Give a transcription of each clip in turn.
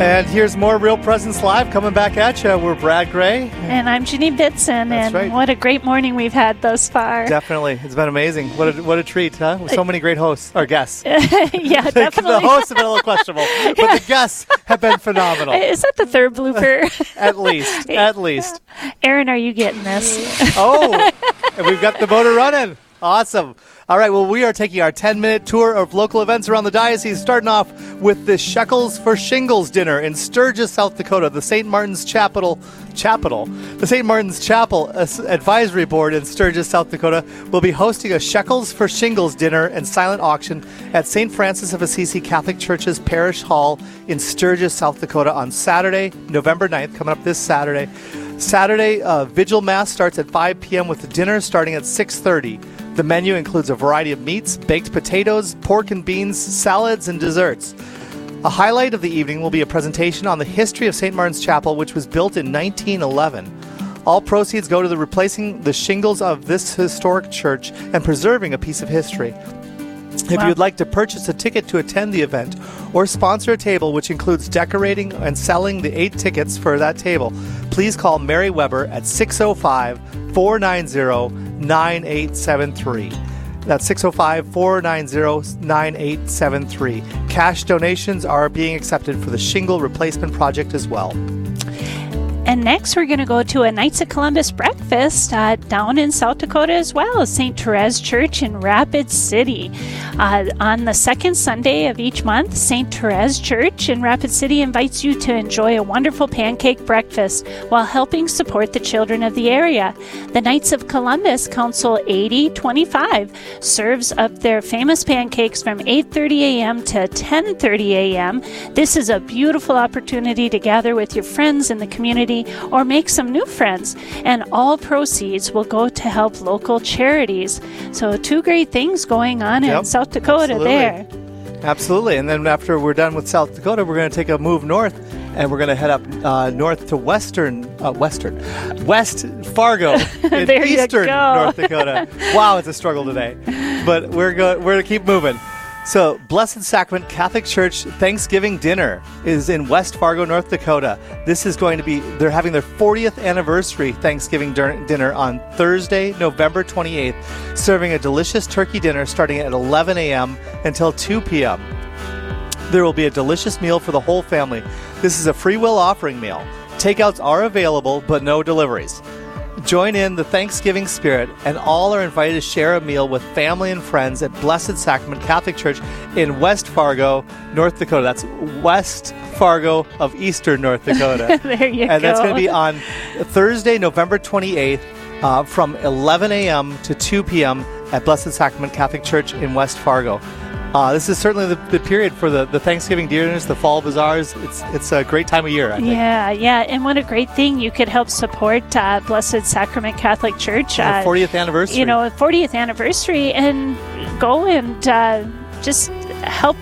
And here's more Real Presence Live coming back at you. We're Brad Gray. And I'm Janine Bitson. That's and right. what a great morning we've had thus far. Definitely. It's been amazing. What a, what a treat, huh? With so many great hosts, or guests. yeah, definitely. the hosts have been a little questionable, but the guests have been phenomenal. Is that the third blooper? at least. At least. Aaron, are you getting this? Oh, and we've got the motor running. Awesome. All right, well, we are taking our 10 minute tour of local events around the diocese, starting off with the Shekels for Shingles dinner in Sturgis, South Dakota. The St. Martin's Chapel, Chapel, the St. Martin's Chapel Advisory Board in Sturgis, South Dakota, will be hosting a Shekels for Shingles dinner and silent auction at St. Francis of Assisi Catholic Church's Parish Hall in Sturgis, South Dakota on Saturday, November 9th, coming up this Saturday. Saturday, uh, Vigil Mass starts at 5 p.m. with the dinner starting at 6.30. The menu includes a variety of meats, baked potatoes, pork and beans, salads, and desserts. A highlight of the evening will be a presentation on the history of St. Martin's Chapel, which was built in 1911. All proceeds go to the replacing the shingles of this historic church and preserving a piece of history. If Wow. you'd like to purchase a ticket to attend the event or sponsor a table which includes decorating and selling the eight tickets for that table, please call Mary Weber at 605 490 9873. That's 605 490 9873. Cash donations are being accepted for the shingle replacement project as well. And next, we're going to go to a Knights of Columbus breakfast uh, down in South Dakota as well, St. Therese Church in Rapid City. Uh, on the second Sunday of each month, St. Therese Church in Rapid City invites you to enjoy a wonderful pancake breakfast while helping support the children of the area. The Knights of Columbus Council 8025 serves up their famous pancakes from 8:30 a.m. to 10:30 a.m. This is a beautiful opportunity to gather with your friends in the community or make some new friends, and all proceeds will go to help local charities. So two great things going on Yep, in South Dakota absolutely. there. Absolutely. And then after we're done with South Dakota, we're going to take a move north and we're going to head up uh, north to western, uh, western, West Fargo in eastern. North Dakota. wow, it's a struggle today. But we're going we're going to keep moving. So, Blessed Sacrament Catholic Church Thanksgiving dinner is in West Fargo, North Dakota. This is going to be, they're having their 40th anniversary Thanksgiving dinner on Thursday, November 28th, serving a delicious turkey dinner starting at 11 a.m. until 2 p.m. There will be a delicious meal for the whole family. This is a free will offering meal. Takeouts are available, but no deliveries. Join in the Thanksgiving spirit, and all are invited to share a meal with family and friends at Blessed Sacrament Catholic Church in West Fargo, North Dakota. That's West Fargo of Eastern North Dakota. there you and go. that's going to be on Thursday, November 28th, uh, from 11 a.m. to 2 p.m. at Blessed Sacrament Catholic Church in West Fargo. Uh, this is certainly the, the period for the, the Thanksgiving dinners, the fall bazaars. It's it's a great time of year. I think. Yeah, yeah, and what a great thing you could help support uh, Blessed Sacrament Catholic Church. Uh, 40th anniversary. you know, 40th anniversary, and go and uh, just help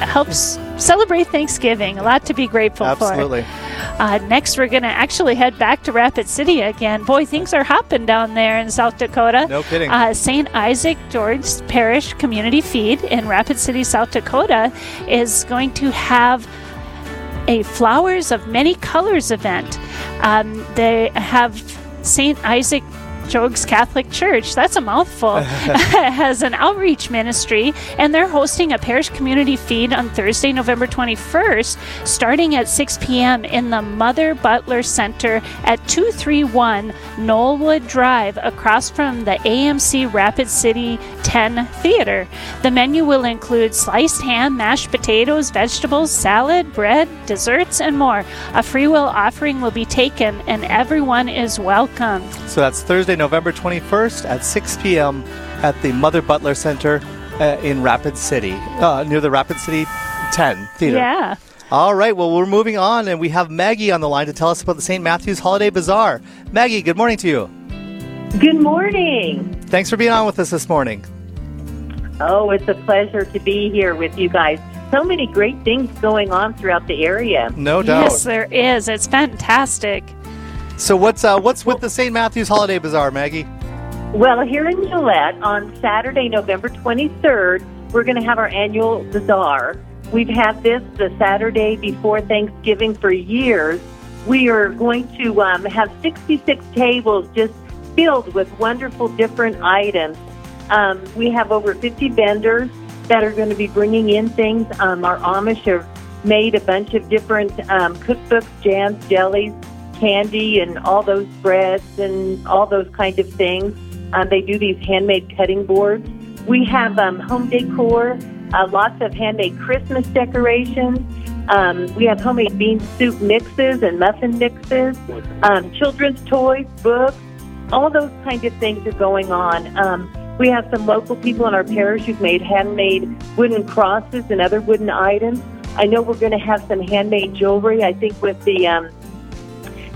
help s- celebrate Thanksgiving. A lot to be grateful absolutely. for. Uh, next, we're going to actually head back to Rapid City again. Boy, things are hopping down there in South Dakota. No kidding. Uh, St. Isaac Jogues Parish Community Feed in Rapid City, South Dakota, is going to have a Flowers of Many Colors event. Um, they have St. Isaac Jogues Catholic Church, that's a mouthful, has an outreach ministry, and they're hosting a parish community feed on Thursday, November 21st, starting at 6 p.m. in the Mother Butler Center at 231 Knollwood Drive, across from the AMC Rapid City 10 Theater. The menu will include sliced ham, mashed potatoes, vegetables, salad, bread, desserts, and more. A free will offering will be taken, and everyone is welcome. So that's Thursday, November 21st at 6 p.m. at the Mother Butler Center uh, in Rapid City, uh, near the Rapid City 10 Theater. Yeah. All right, well, we're moving on, and we have Maggie on the line to tell us about the St. Matthew's Holiday Bazaar. Maggie, good morning to you. Good morning. Thanks for being on with us this morning. Oh, it's a pleasure to be here with you guys. So many great things going on throughout the area. No doubt. Yes, there is. It's fantastic. So what's uh, what's with the St. Matthew's Holiday Bazaar, Maggie? Well, here in Gillette on Saturday, November 23rd, we're going to have our annual bazaar. we've had this the Saturday before Thanksgiving for years. We are going to um, have 66 tables just filled with wonderful different items. Um, we have over 50 vendors that are going to be bringing in things. Um, our Amish have made a bunch of different um, cookbooks, jams, jellies, candy, and all those breads and all those kind of things. Um, they do these handmade cutting boards. We have um, home decor, uh, lots of handmade Christmas decorations. Um, we have homemade bean soup mixes and muffin mixes, um, children's toys, books, all those kind of things are going on. Um, we have some local people in our parish who've made handmade wooden crosses and other wooden items. I know we're going to have some handmade jewelry. I think with the, um,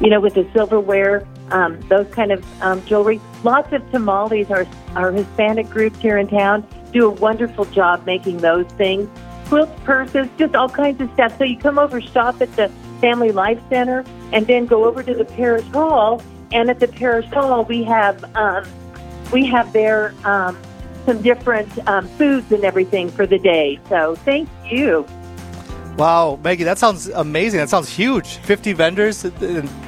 you know, with the silverware, um, those kind of um, jewelry. Lots of tamales. Our our Hispanic groups here in town do a wonderful job making those things. Quilts, purses, just all kinds of stuff. So you come over, shop at the Family Life Center, and then go over to the parish hall. And at the parish hall, we have um, we have there um, some different um, foods and everything for the day. So thank you. Wow, Maggie, that sounds amazing. That sounds huge. 50 vendors.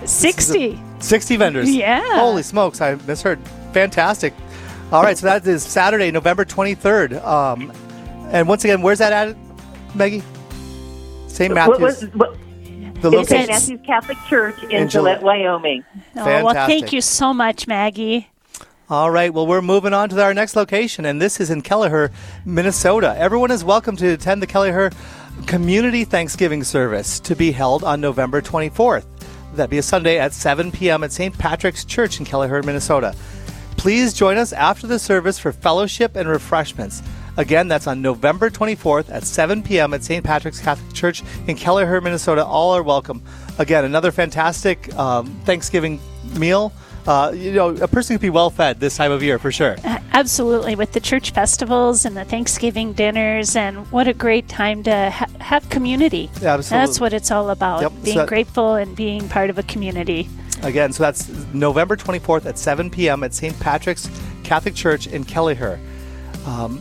60. 60 vendors. Yeah. Holy smokes, I misheard. Fantastic. All right, so that is Saturday, November 23rd. Um, and once again, where's that at, Maggie? St. Matthew's. was what, the location. St. Matthew's Catholic Church in, In Gillette, Gillette. Wyoming. Oh, well, thank you so much, Maggie. All right, well, we're moving on to our next location, and this is in Kelliher, Minnesota. Everyone is welcome to attend the Kelliher Community Thanksgiving Service to be held on November 24th. That'd be a Sunday at 7 p.m. at St. Patrick's Church in Kelliher, Minnesota. Please join us after the service for fellowship and refreshments. Again, that's on November 24th at 7 p.m. at St. Patrick's Catholic Church in Kelliher, Minnesota. All are welcome. Again, another fantastic um, Thanksgiving meal. Uh, you know, a person could be well fed this time of year for sure. Absolutely, with the church festivals and the Thanksgiving dinners, and what a great time to ha- have community. Yeah, Absolutely. That's what it's all about Yep, being so- grateful and being part of a community. Again, so that's November 24th at 7 p.m. at St. Patrick's Catholic Church in Kelliher. Um,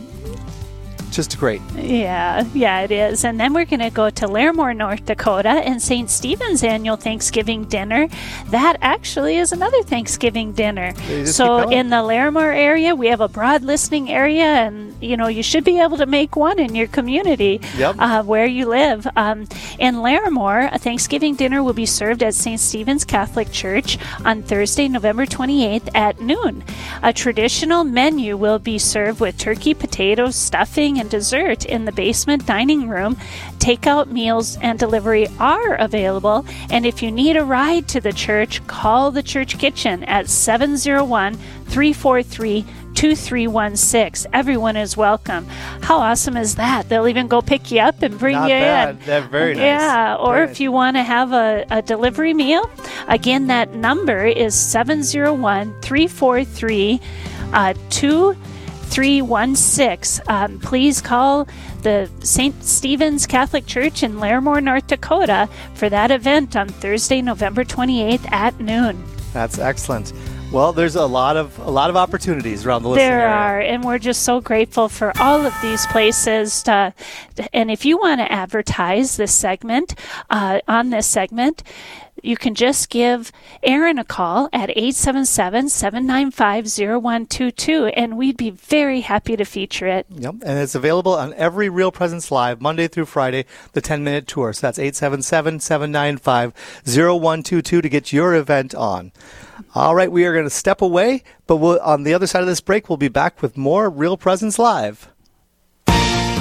just great. Yeah, yeah, it is. And then we're going to go to Larimore, North Dakota, and St. Stephen's annual Thanksgiving dinner. That actually is another Thanksgiving dinner. So in the Larimore area, we have a broad listening area, and you know you should be able to make one in your community Yep. uh, where you live. Um, in Larimore, a Thanksgiving dinner will be served at St. Stephen's Catholic Church on Thursday, November 28th at noon. A traditional menu will be served with turkey, potatoes, stuffing, and dessert in the basement dining room. Takeout meals and delivery are available. And if you need a ride to the church, call the church kitchen at 701 343 2316. Everyone is welcome. How awesome is that? They'll even go pick you up and bring Not you bad. in. That's very nice. Yeah, or if you want to have a, a delivery meal, again, that number is 701 343 uh, 2316. 316. Um, please call the St. Stephen's Catholic Church in Larimore, North Dakota for that event on Thursday, November 28th at noon. That's excellent. Well, there's a lot of a lot of opportunities around the listening There are, and we're just so grateful for all of these places. To, and if you want to advertise this segment uh, on this segment, you can just give Aaron a call at 877 795 0122, and we'd be very happy to feature it. Yep, and it's available on every Real Presence Live, Monday through Friday, the 10 minute tour. So that's 877 795 0122 to get your event on. All right, we are going to step away, but we'll, on the other side of this break, we'll be back with more Real Presence Live.